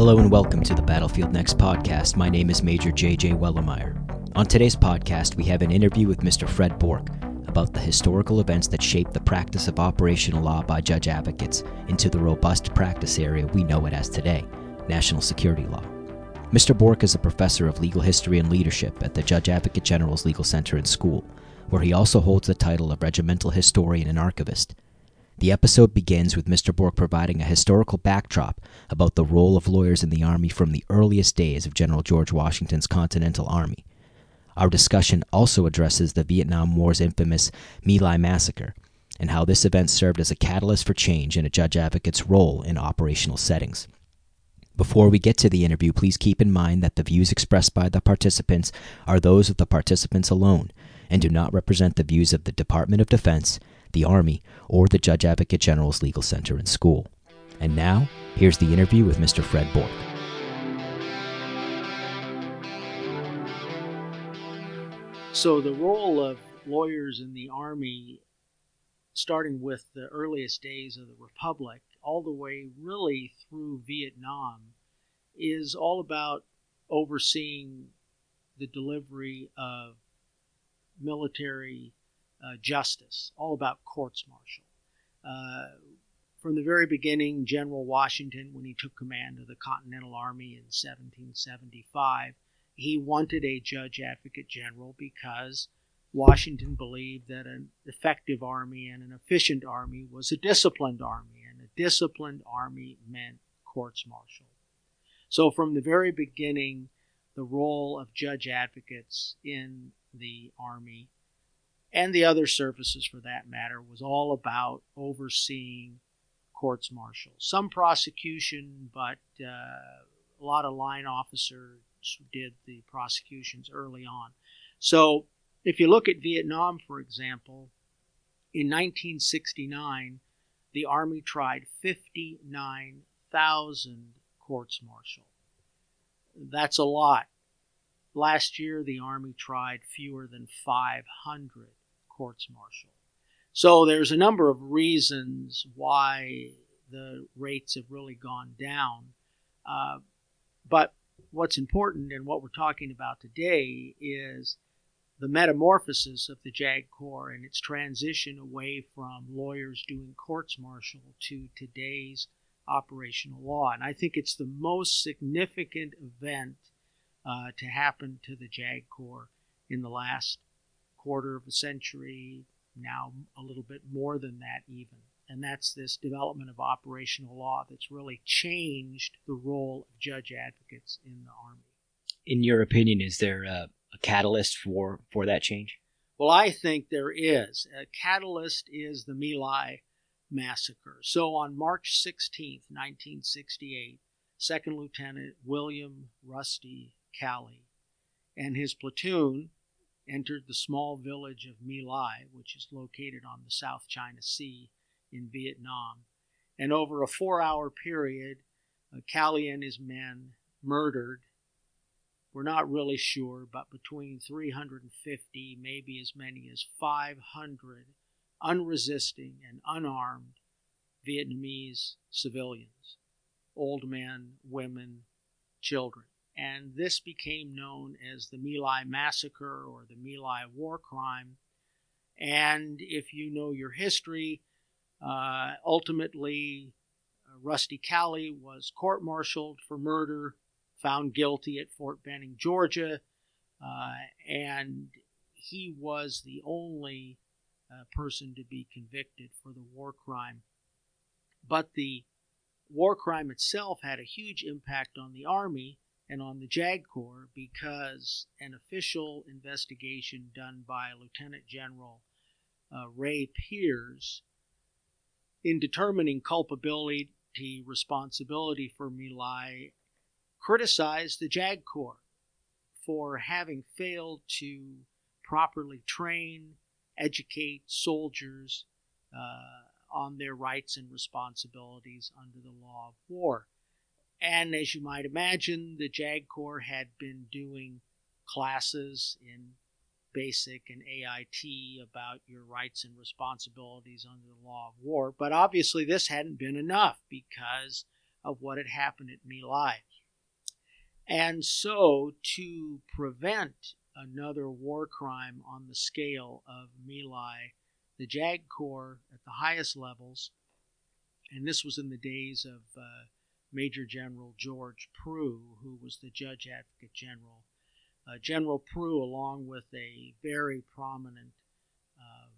Hello and welcome to the Battlefield Next podcast. My name is Major JJ Wellemeyer. On today's podcast, we have an interview with Mr. Fred Borch about the historical events that shaped the practice of operational law by judge advocates into the robust practice area we know it as today national security law. Mr. Borch is a professor of legal history and leadership at the Judge Advocate General's Legal Center and School, where he also holds the title of regimental historian and archivist. The episode begins with Mr. Borch providing a historical backdrop about the role of lawyers in the Army from the earliest days of General George Washington's Continental Army. Our discussion also addresses the Vietnam War's infamous My Lai Massacre and how this event served as a catalyst for change in a judge advocate's role in operational settings. Before we get to the interview, please keep in mind that the views expressed by the participants are those of the participants alone and do not represent the views of the Department of Defense, the Army, or the Judge Advocate General's Legal Center and School. And now, here's the interview with Mr. Fred Borch. So, the role of lawyers in the Army, starting with the earliest days of the Republic, all the way really through Vietnam is all about overseeing the delivery of military uh, justice, all about courts martial. Uh, from the very beginning, General Washington, when he took command of the Continental Army in 1775, he wanted a judge advocate general because Washington believed that an effective army and an efficient army was a disciplined army, and a disciplined army meant courts martial. So, from the very beginning, the role of judge advocates in the Army and the other services for that matter was all about overseeing courts martial. Some prosecution, but uh, a lot of line officers did the prosecutions early on. So, if you look at Vietnam, for example, in 1969, the Army tried 59,000 courts martial. That's a lot. Last year, the Army tried fewer than 500 courts martial. So there's a number of reasons why the rates have really gone down. Uh, but what's important and what we're talking about today is the metamorphosis of the JAG Corps and its transition away from lawyers doing courts martial to today's operational law. And I think it's the most significant event uh, to happen to the JAG Corps in the last quarter of a century, now a little bit more than that, even. And that's this development of operational law that's really changed the role of judge advocates in the Army. In your opinion, is there a a catalyst for for that change? Well, I think there is. A catalyst is the My Lai massacre. So on March 16th, 1968, Second Lieutenant William Rusty Calley and his platoon entered the small village of My Lai, which is located on the South China Sea in Vietnam. And over a four hour period, uh, Calley and his men murdered we're not really sure, but between 350, maybe as many as 500 unresisting and unarmed Vietnamese civilians, old men, women, children. And this became known as the My Lai Massacre or the My Lai War Crime. And if you know your history, uh, ultimately, uh, Rusty Calley was court martialed for murder found guilty at Fort Benning, Georgia, uh, and he was the only uh, person to be convicted for the war crime. But the war crime itself had a huge impact on the Army and on the JAG Corps because an official investigation done by Lieutenant General uh, Ray Peers in determining culpability, responsibility for My Lai criticized the JAG Corps for having failed to properly train, educate soldiers uh, on their rights and responsibilities under the law of war. And as you might imagine, the JAG Corps had been doing classes in basic and AIT about your rights and responsibilities under the law of war. But obviously, this hadn't been enough because of what had happened at My Lai. And so, to prevent another war crime on the scale of My Lai, the JAG Corps at the highest levels, and this was in the days of uh, Major General George Prugh, who was the Judge Advocate General. Uh, General Prugh, along with a very prominent um,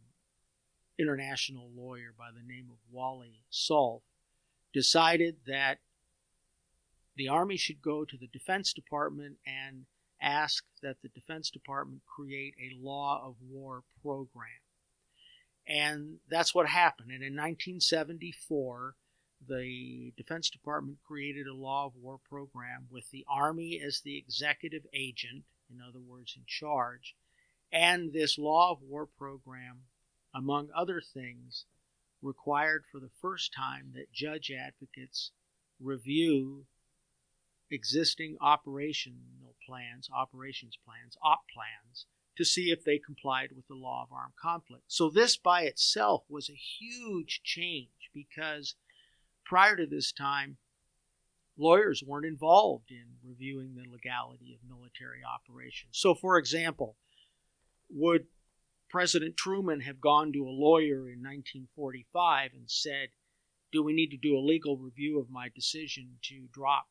international lawyer by the name of Wally Solf, decided that the Army should go to the Defense Department and ask that the Defense Department create a law of war program. And that's what happened. And in 1974, the Defense Department created a law of war program with the Army as the executive agent, in other words, in charge. And this law of war program, among other things, required for the first time that judge advocates review existing operational plans, operations plans, op plans, to see if they complied with the law of armed conflict. So, this by itself was a huge change because prior to this time, lawyers weren't involved in reviewing the legality of military operations. So, for example, would President Truman have gone to a lawyer in 1945 and said, Do we need to do a legal review of my decision to drop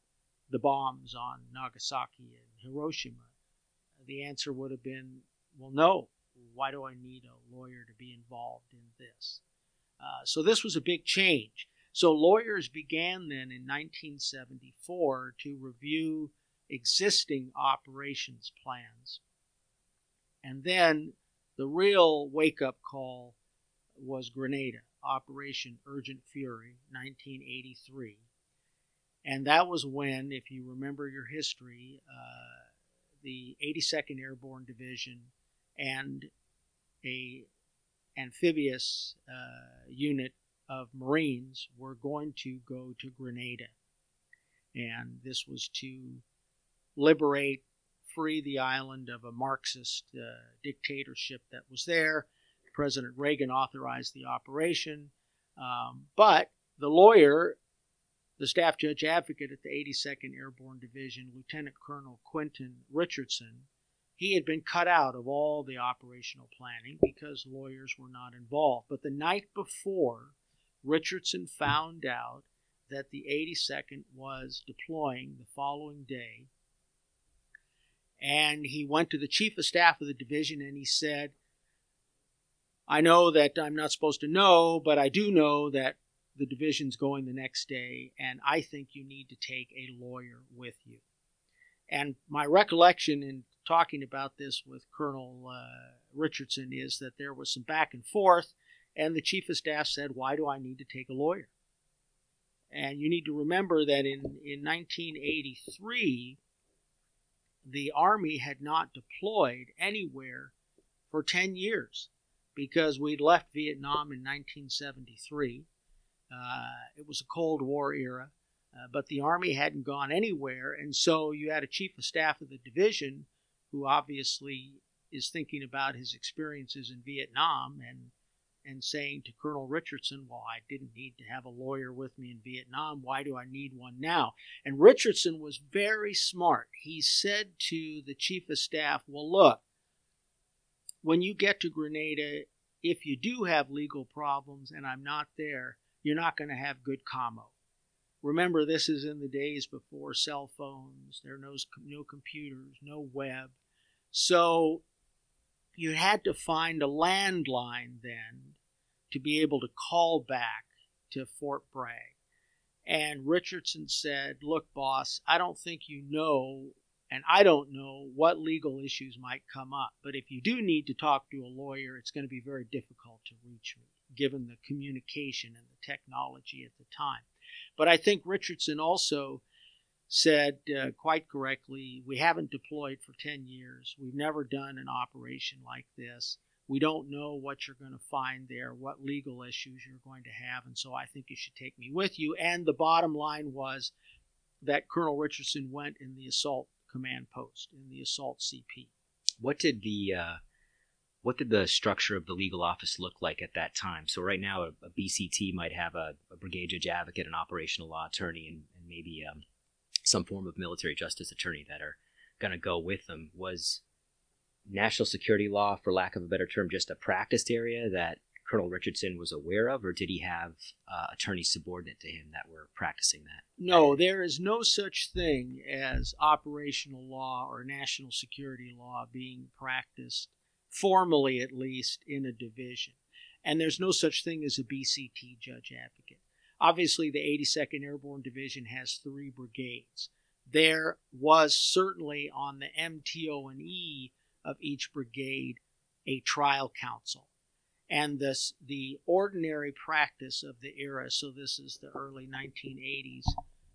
the bombs on Nagasaki and Hiroshima? The answer would have been, Well, no. Why do I need a lawyer to be involved in this? Uh, so, this was a big change. So lawyers began then in 1974 to review existing operations plans. And then the real wake up call was Grenada, Operation Urgent Fury, 1983. And that was when, if you remember your history, uh, the 82nd Airborne Division and a amphibious uh, unit of Marines were going to go to Grenada. And this was to liberate, free the island of a Marxist uh, dictatorship that was there. President Reagan authorized the operation. Um, but the lawyer, the staff judge advocate at the 82nd Airborne Division, Lieutenant Colonel Quentin Richardson, he had been cut out of all the operational planning because lawyers were not involved. But the night before Richardson found out that the 82nd was deploying the following day. And he went to the chief of staff of the division and he said, I know that I'm not supposed to know, but I do know that the division's going the next day, and I think you need to take a lawyer with you. And my recollection in talking about this with Colonel uh, Richardson is that there was some back and forth, and the chief of staff said, Why do I need to take a lawyer? And you need to remember that in, in 1983, the Army had not deployed anywhere for 10 years because we'd left Vietnam in 1973. Uh, it was a Cold War era, uh, but the Army hadn't gone anywhere. And so you had a chief of staff of the division who obviously is thinking about his experiences in Vietnam and and saying to Colonel Richardson, Well, I didn't need to have a lawyer with me in Vietnam. Why do I need one now? And Richardson was very smart. He said to the chief of staff, Well, look, when you get to Grenada, if you do have legal problems and I'm not there, you're not going to have good commo. Remember, this is in the days before cell phones. There are no, no computers, no web. So you had to find a landline then to be able to call back to Fort Bragg. And Richardson said, Look, boss, I don't think you know, and I don't know what legal issues might come up. But if you do need to talk to a lawyer, it's going to be very difficult to reach me, given the communication and the technology at the time. But I think Richardson also said uh, quite correctly we haven't deployed for 10 years. We've never done an operation like this. We don't know what you're going to find there, what legal issues you're going to have, and so I think you should take me with you. And the bottom line was that Colonel Richardson went in the assault command post, in the assault CP. What did the uh, what did the structure of the legal office look like at that time? So right now, a, a BCT might have a, a brigade judge advocate, an operational law attorney, and, and maybe um, some form of military justice attorney that are going to go with them. Was national security law, for lack of a better term, just a practiced area that Colonel Richardson was aware of, or did he have uh, attorneys subordinate to him that were practicing that? No, there is no such thing as operational law or national security law being practiced, formally at least, in a division. And there's no such thing as a BCT judge advocate. Obviously, the 82nd Airborne Division has three brigades. There was certainly on the MTO and E of each brigade a trial counsel. And this, the ordinary practice of the era, so this is the early 1980s,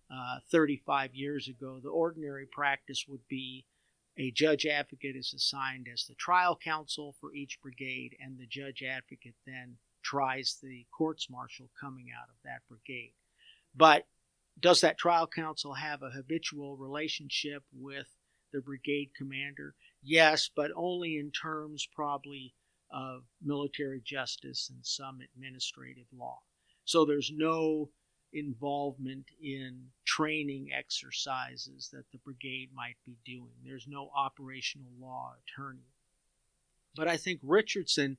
uh, 35 years ago, the ordinary practice would be a judge advocate is assigned as the trial counsel for each brigade, and the judge advocate then tries the courts martial coming out of that brigade. But does that trial counsel have a habitual relationship with the brigade commander? Yes, but only in terms probably of military justice and some administrative law. So there's no involvement in training exercises that the brigade might be doing. There's no operational law attorney. But I think Richardson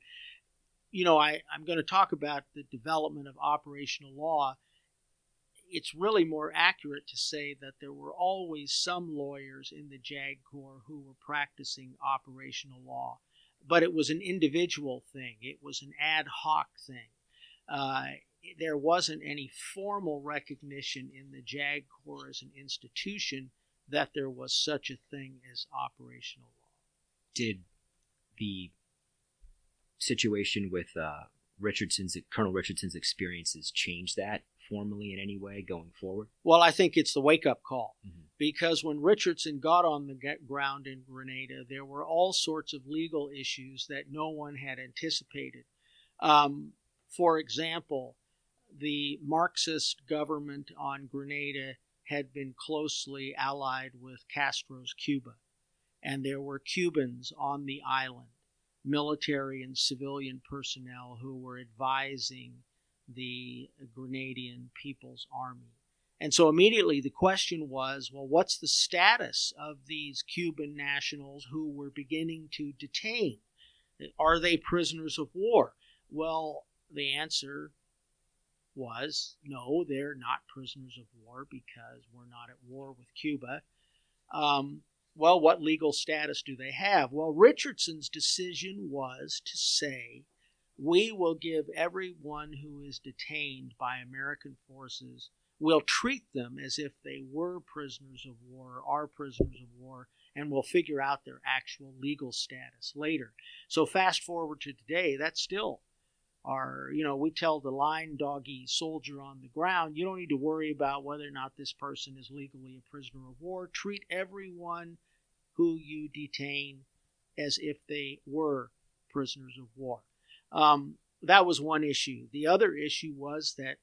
you know, I, I'm going to talk about the development of operational law. It's really more accurate to say that there were always some lawyers in the JAG Corps who were practicing operational law, but it was an individual thing, it was an ad hoc thing. Uh, there wasn't any formal recognition in the JAG Corps as an institution that there was such a thing as operational law. Did the situation with uh, Richardson's Colonel Richardson's experiences change that formally in any way going forward? Well, I think it's the wake up call mm-hmm. because when Richardson got on the ground in Grenada, there were all sorts of legal issues that no one had anticipated. Um, for example, the Marxist government on Grenada had been closely allied with Castro's Cuba, and there were Cubans on the island military and civilian personnel who were advising the Grenadian People's Army. And so immediately the question was well, what's the status of these Cuban nationals who were beginning to detain? Are they prisoners of war? Well, the answer was no, they're not prisoners of war because we're not at war with Cuba. Um, well, what legal status do they have? Well, Richardson's decision was to say, we will give everyone who is detained by American forces, we'll treat them as if they were prisoners of war, are prisoners of war, and we'll figure out their actual legal status later. So, fast forward to today, that's still our, you know, we tell the line doggy soldier on the ground, you don't need to worry about whether or not this person is legally a prisoner of war. Treat everyone who you detain as if they were prisoners of war. Um, that was one issue. The other issue was that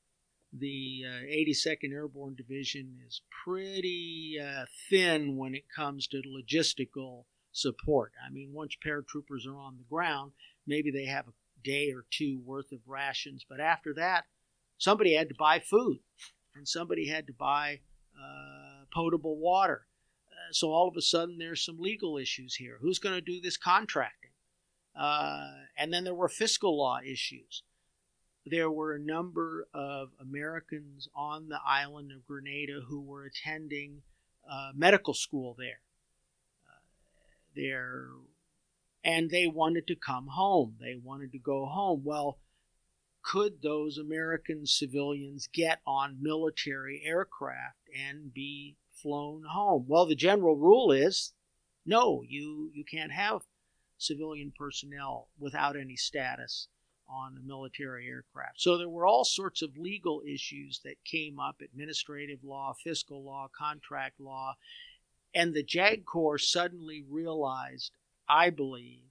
the uh, 82nd Airborne Division is pretty uh, thin when it comes to logistical support. I mean, once paratroopers are on the ground, maybe they have a day or two worth of rations, but after that, somebody had to buy food and somebody had to buy uh, potable water so all of a sudden there's some legal issues here. Who's going to do this contracting? Uh, and then there were fiscal law issues. There were a number of Americans on the island of Grenada who were attending uh, medical school there. Uh, there, and they wanted to come home. They wanted to go home. Well, could those American civilians get on military aircraft and be flown home. Well, the general rule is no, you, you can't have civilian personnel without any status on a military aircraft. So there were all sorts of legal issues that came up administrative law, fiscal law, contract law. And the JAG Corps suddenly realized, I believe,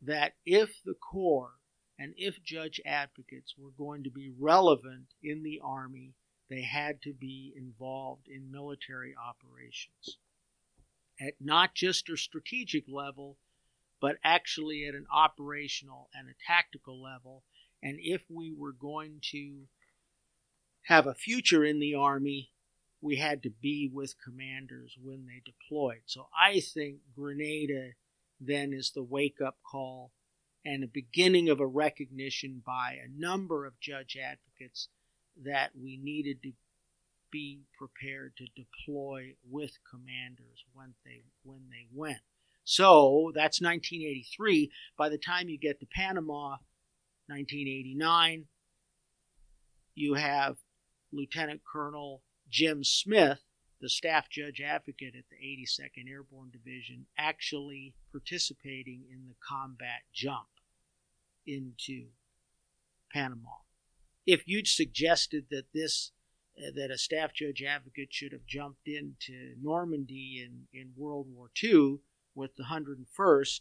that if the Corps and if judge advocates were going to be relevant in the Army, they had to be involved in military operations at not just a strategic level, but actually at an operational and a tactical level. And if we were going to have a future in the Army, we had to be with commanders when they deployed. So I think Grenada then is the wake up call and the beginning of a recognition by a number of judge advocates that we needed to be prepared to deploy with commanders when they when they went. So that's 1983. By the time you get to Panama, 1989, you have Lieutenant Colonel Jim Smith, the staff judge advocate at the 82nd Airborne Division, actually participating in the combat jump into Panama. If you'd suggested that this uh, that a staff judge advocate should have jumped into Normandy in, in World War II with the 101st,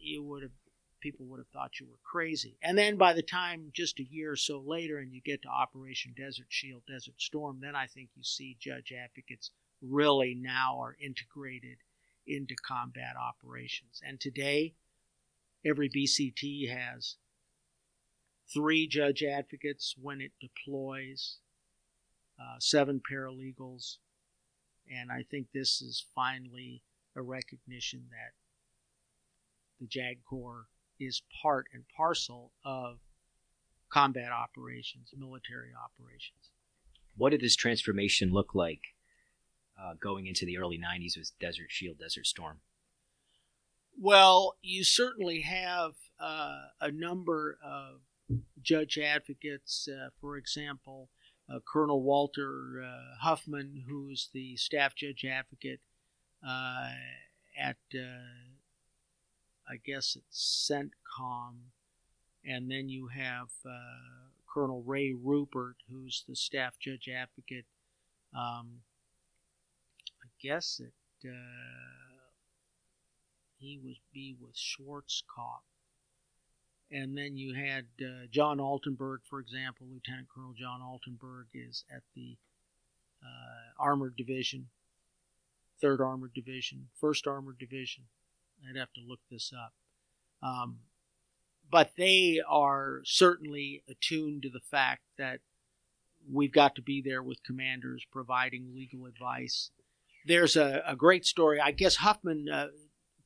you would have people would have thought you were crazy. And then by the time just a year or so later and you get to Operation Desert Shield, Desert Storm, then I think you see judge advocates really now are integrated into combat operations. And today, every BCT has three judge advocates when it deploys, uh, seven paralegals, and I think this is finally a recognition that the JAG Corps is part and parcel of combat operations, military operations. What did this transformation look like uh, going into the early 90s with Desert Shield, Desert Storm? Well, you certainly have uh, a number of judge advocates, uh, for example, uh, Colonel Walter uh, Huffman, who's the staff judge advocate at I guess it's CENTCOM, and then you have Colonel Ray Rupert, who's the staff judge advocate. Um, I guess it he was be with Schwarzkopf. And then you had uh, John Altenburg, for example, Lieutenant Colonel John Altenburg is at the uh, Armored Division, Third Armored Division, First Armored Division, I'd have to look this up. Um, but they are certainly attuned to the fact that we've got to be there with commanders providing legal advice. There's a, a great story. I guess Huffman, uh,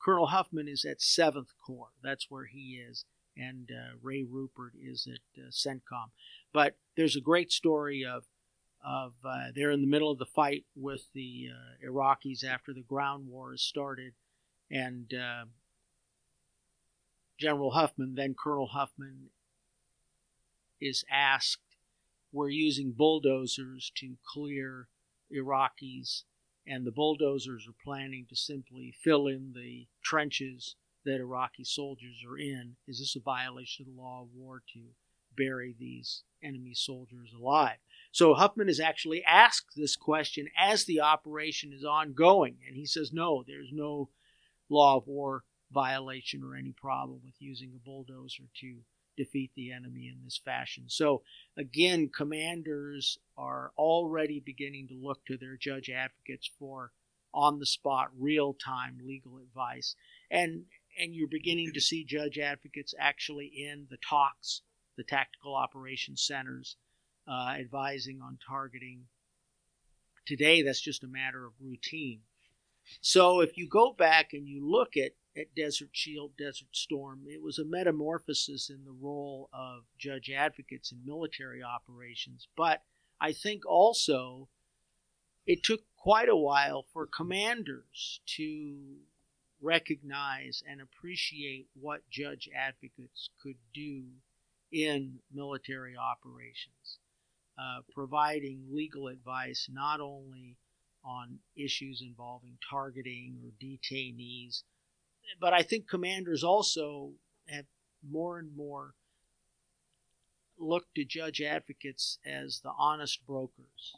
Colonel Huffman is at 7th Corps. That's where he is. And uh, Ray Rupert is at uh, CENTCOM. But there's a great story of, of uh, they're in the middle of the fight with the uh, Iraqis after the ground war has started and uh, General Huffman, then Colonel Huffman, is asked, We're using bulldozers to clear Iraqis, and the bulldozers are planning to simply fill in the trenches that Iraqi soldiers are in. Is this a violation of the law of war to bury these enemy soldiers alive? So Huffman is actually asked this question as the operation is ongoing, and he says, No, there's no law of war violation or any problem with using a bulldozer to defeat the enemy in this fashion. So, again, commanders are already beginning to look to their judge advocates for on the spot, real time legal advice. And, and you're beginning to see judge advocates actually in the talks, the tactical operations centers, uh, advising on targeting. Today, that's just a matter of routine. So if you go back and you look at, at Desert Shield, Desert Storm, it was a metamorphosis in the role of judge advocates in military operations. But I think also it took quite a while for commanders to recognize and appreciate what judge advocates could do in military operations, uh, providing legal advice not only on issues involving targeting or detainees. But I think commanders also have more and more looked to judge advocates as the honest brokers.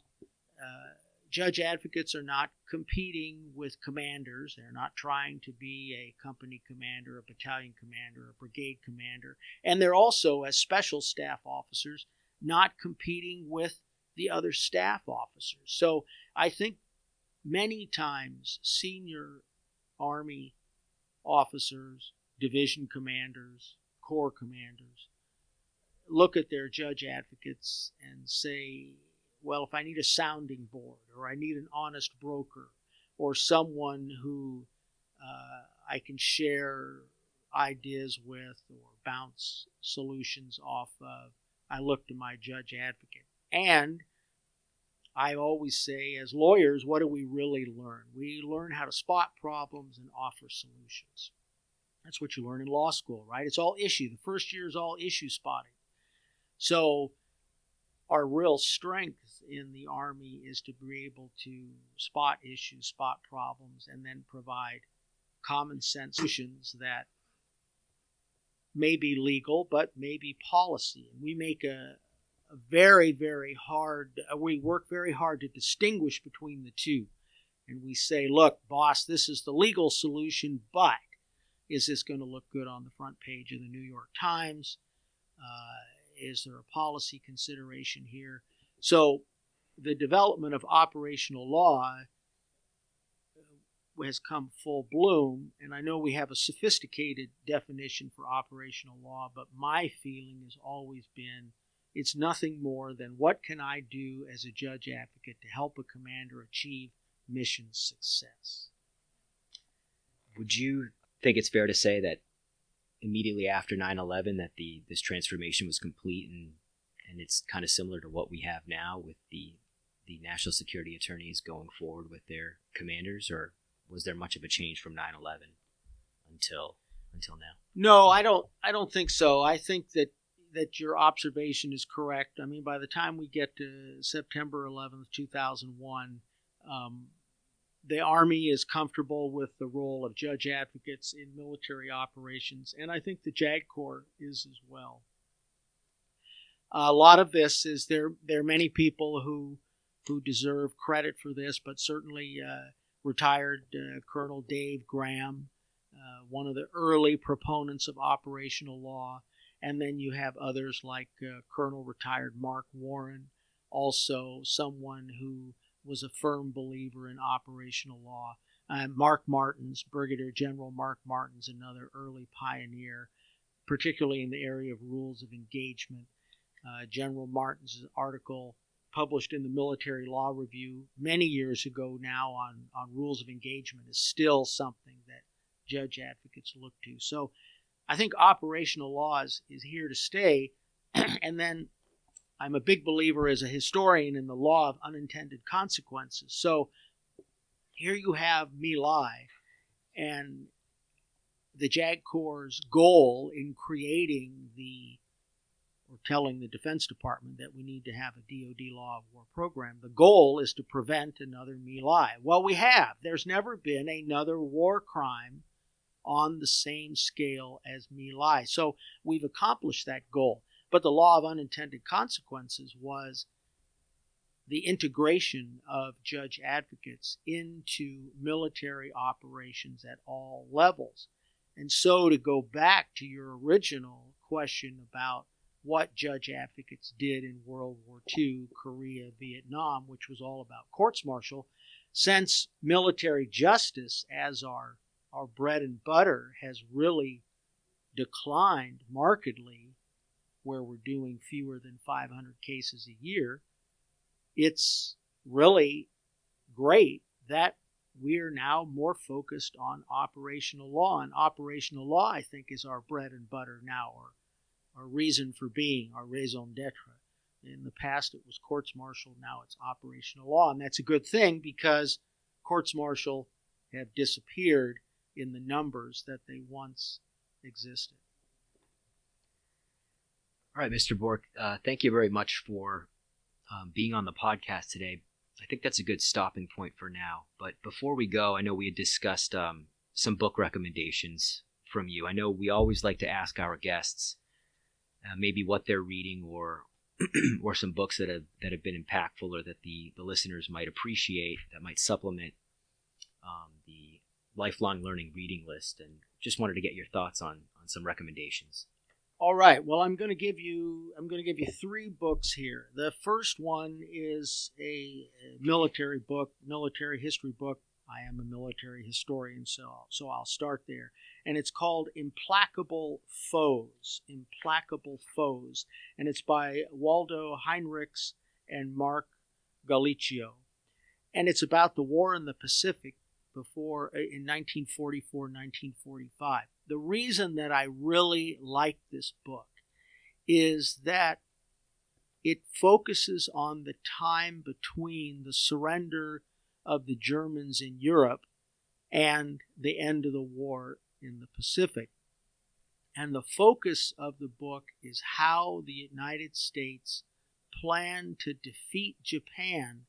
Uh, judge advocates are not competing with commanders. They're not trying to be a company commander, a battalion commander, a brigade commander. And they're also, as special staff officers, not competing with the other staff officers. So I think many times senior Army officers, division commanders, corps commanders look at their judge advocates and say, well, if I need a sounding board or I need an honest broker or someone who uh, I can share ideas with or bounce solutions off of, I look to my judge advocate. And I always say, as lawyers, what do we really learn? We learn how to spot problems and offer solutions. That's what you learn in law school, right? It's all issue. The first year is all issue spotting. So, our real strength in the Army is to be able to spot issues, spot problems, and then provide common sense solutions that may be legal, but may be policy. And we make a, a very, very hard, uh, we work very hard to distinguish between the two. And we say, look, boss, this is the legal solution, but is this going to look good on the front page of the New York Times? Uh, is there a policy consideration here? So the development of operational law has come full bloom, and I know we have a sophisticated definition for operational law, but my feeling has always been it's nothing more than what can I do as a judge advocate to help a commander achieve mission success. Would you think it's fair to say that immediately after 9/11 that the this transformation was complete and and it's kind of similar to what we have now with the the national security attorneys going forward with their commanders or was there much of a change from 9/11 until until now? No, I don't I don't think so. I think that that your observation is correct. I mean, by the time we get to September 11th, 2001, um, the Army is comfortable with the role of judge advocates in military operations, and I think the JAG Corps is as well. A lot of this is there. There are many people who who deserve credit for this, but certainly uh, retired uh, Colonel Dave Graham, uh, one of the early proponents of operational law, and then you have others like uh, Colonel retired Mark Warren, also someone who was a firm believer in operational law. Uh, Mark Martins, Brigadier General Mark Martins, another early pioneer, particularly in the area of rules of engagement. Uh, General Martins' article published in the Military Law Review many years ago now on, on rules of engagement is still something that judge advocates look to. So I think operational law is, is here to stay. and then I'm a big believer as a historian in the law of unintended consequences. So here you have Lai and the JAG Corps' goal in creating the or telling the Defense Department that we need to have a DoD law of war program. The goal is to prevent another My Lai. Well, we have. There's never been another war crime on the same scale as My Lai. So we've accomplished that goal. But the law of unintended consequences was the integration of judge advocates into military operations at all levels. And so, to go back to your original question about what judge advocates did in World War II, Korea, Vietnam, which was all about courts martial, since military justice as our, our bread and butter has really declined markedly where we're doing fewer than 500 cases a year, it's really great that we're now more focused on operational law. And operational law, I think, is our bread and butter now, or our reason for being, our raison d'etre. In the past, it was courts martial, now it's operational law. And that's a good thing because courts martial have disappeared in the numbers that they once existed. All right, Mr. Borch, uh, thank you very much for um, being on the podcast today. I think that's a good stopping point for now. But before we go, I know we had discussed um, some book recommendations from you. I know we always like to ask our guests uh, maybe what they're reading or or some books that have that have been impactful or that the the listeners might appreciate that might supplement um, the lifelong learning reading list. And just wanted to get your thoughts on on some recommendations. All right. Well, I'm going to give you I'm going to give you three books here. The first one is a military book, military history book. I am a military historian, so so I'll start there. And it's called Implacable Foes. Implacable Foes, and it's by Waldo Heinrichs and Marc Gallicchio. And it's about the war in the Pacific before uh, in 1944 1945. The reason that I really like this book is that it focuses on the time between the surrender of the Germans in Europe and the end of the war in the Pacific. And the focus of the book is how the United States planned to defeat Japan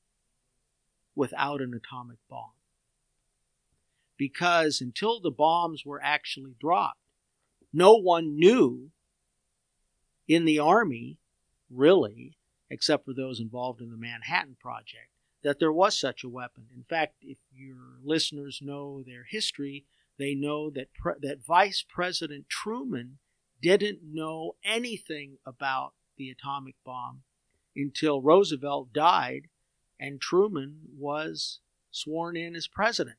without an atomic bomb. Because until the bombs were actually dropped, no one knew in the Army, really, except for those involved in the Manhattan Project, that there was such a weapon. In fact, if your listeners know their history, they know that pre- that Vice President Truman didn't know anything about the atomic bomb until Roosevelt died and Truman was sworn in as president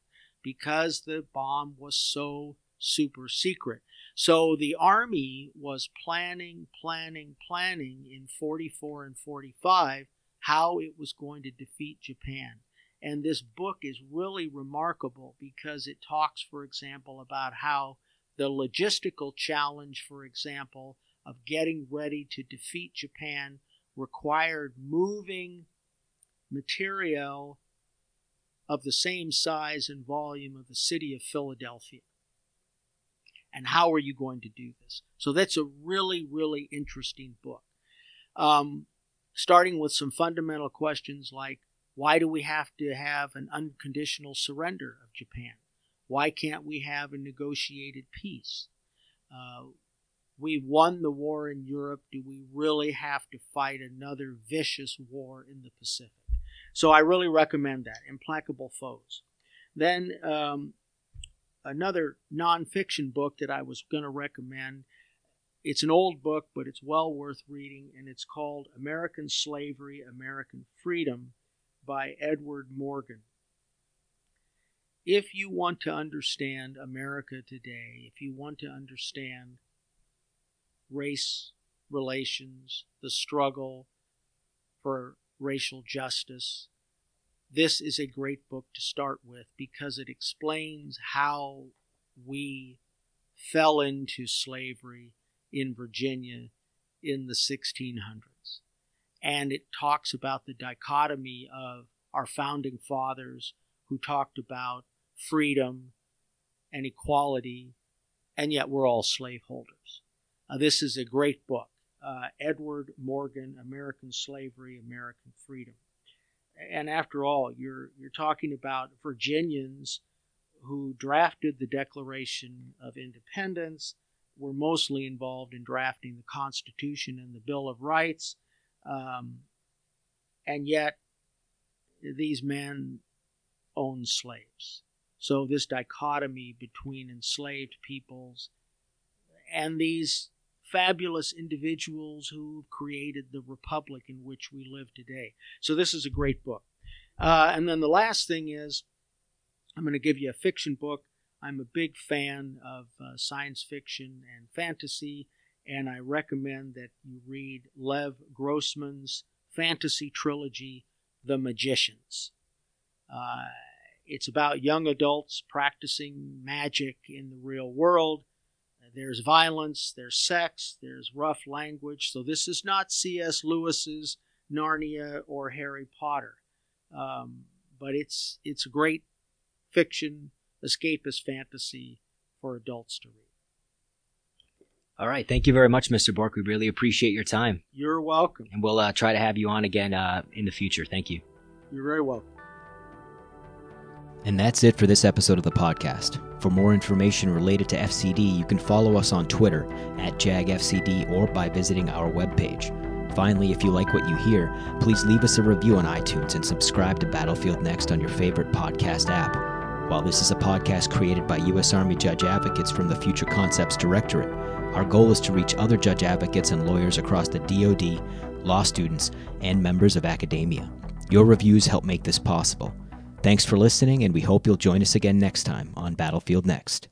because the bomb was so super secret. So the army was planning, planning, planning in 44 and 45 how it was going to defeat Japan. And this book is really remarkable because it talks, for example, about how the logistical challenge, for example, of getting ready to defeat Japan required moving material of the same size and volume of the city of Philadelphia. And how are you going to do this? So that's a really, really interesting book. Um, starting with some fundamental questions like why do we have to have an unconditional surrender of Japan? Why can't we have a negotiated peace? Uh, we won the war in Europe. Do we really have to fight another vicious war in the Pacific? So I really recommend that Implacable Foes. Then um, another nonfiction book that I was going to recommend. It's an old book, but it's well worth reading, and it's called American Slavery, American Freedom by Edward Morgan. If you want to understand America today, if you want to understand race relations, the struggle for racial justice. This is a great book to start with because it explains how we fell into slavery in Virginia in the 1600s. And it talks about the dichotomy of our founding fathers who talked about freedom and equality, and yet we're all slaveholders. Uh, this is a great book. Uh, Edward Morgan, American Slavery, American Freedom. And after all, you're you're talking about Virginians who drafted the Declaration of Independence, were mostly involved in drafting the Constitution and the Bill of Rights, um, and yet these men owned slaves. So this dichotomy between enslaved peoples and these fabulous individuals who created the republic in which we live today. So this is a great book. Uh, and then the last thing is, I'm going to give you a fiction book. I'm a big fan of uh, science fiction and fantasy, and I recommend that you read Lev Grossman's fantasy trilogy, The Magicians. Uh, it's about young adults practicing magic in the real world there's violence, there's sex, there's rough language. So this is not C.S. Lewis's Narnia or Harry Potter, um, but it's it's great fiction, escapist fantasy for adults to read. All right. Thank you very much, Mr. Borch. We really appreciate your time. You're welcome. And we'll uh, try to have you on again uh, in the future. Thank you. You're very welcome. And that's it for this episode of the podcast. For more information related to FCD, you can follow us on Twitter at JagFCD or by visiting our webpage. Finally, if you like what you hear, please leave us a review on iTunes and subscribe to Battlefield Next on your favorite podcast app. While this is a podcast created by U.S. Army judge advocates from the Future Concepts Directorate, our goal is to reach other judge advocates and lawyers across the DoD, law students, and members of academia. Your reviews help make this possible. Thanks for listening, and we hope you'll join us again next time on Battlefield Next.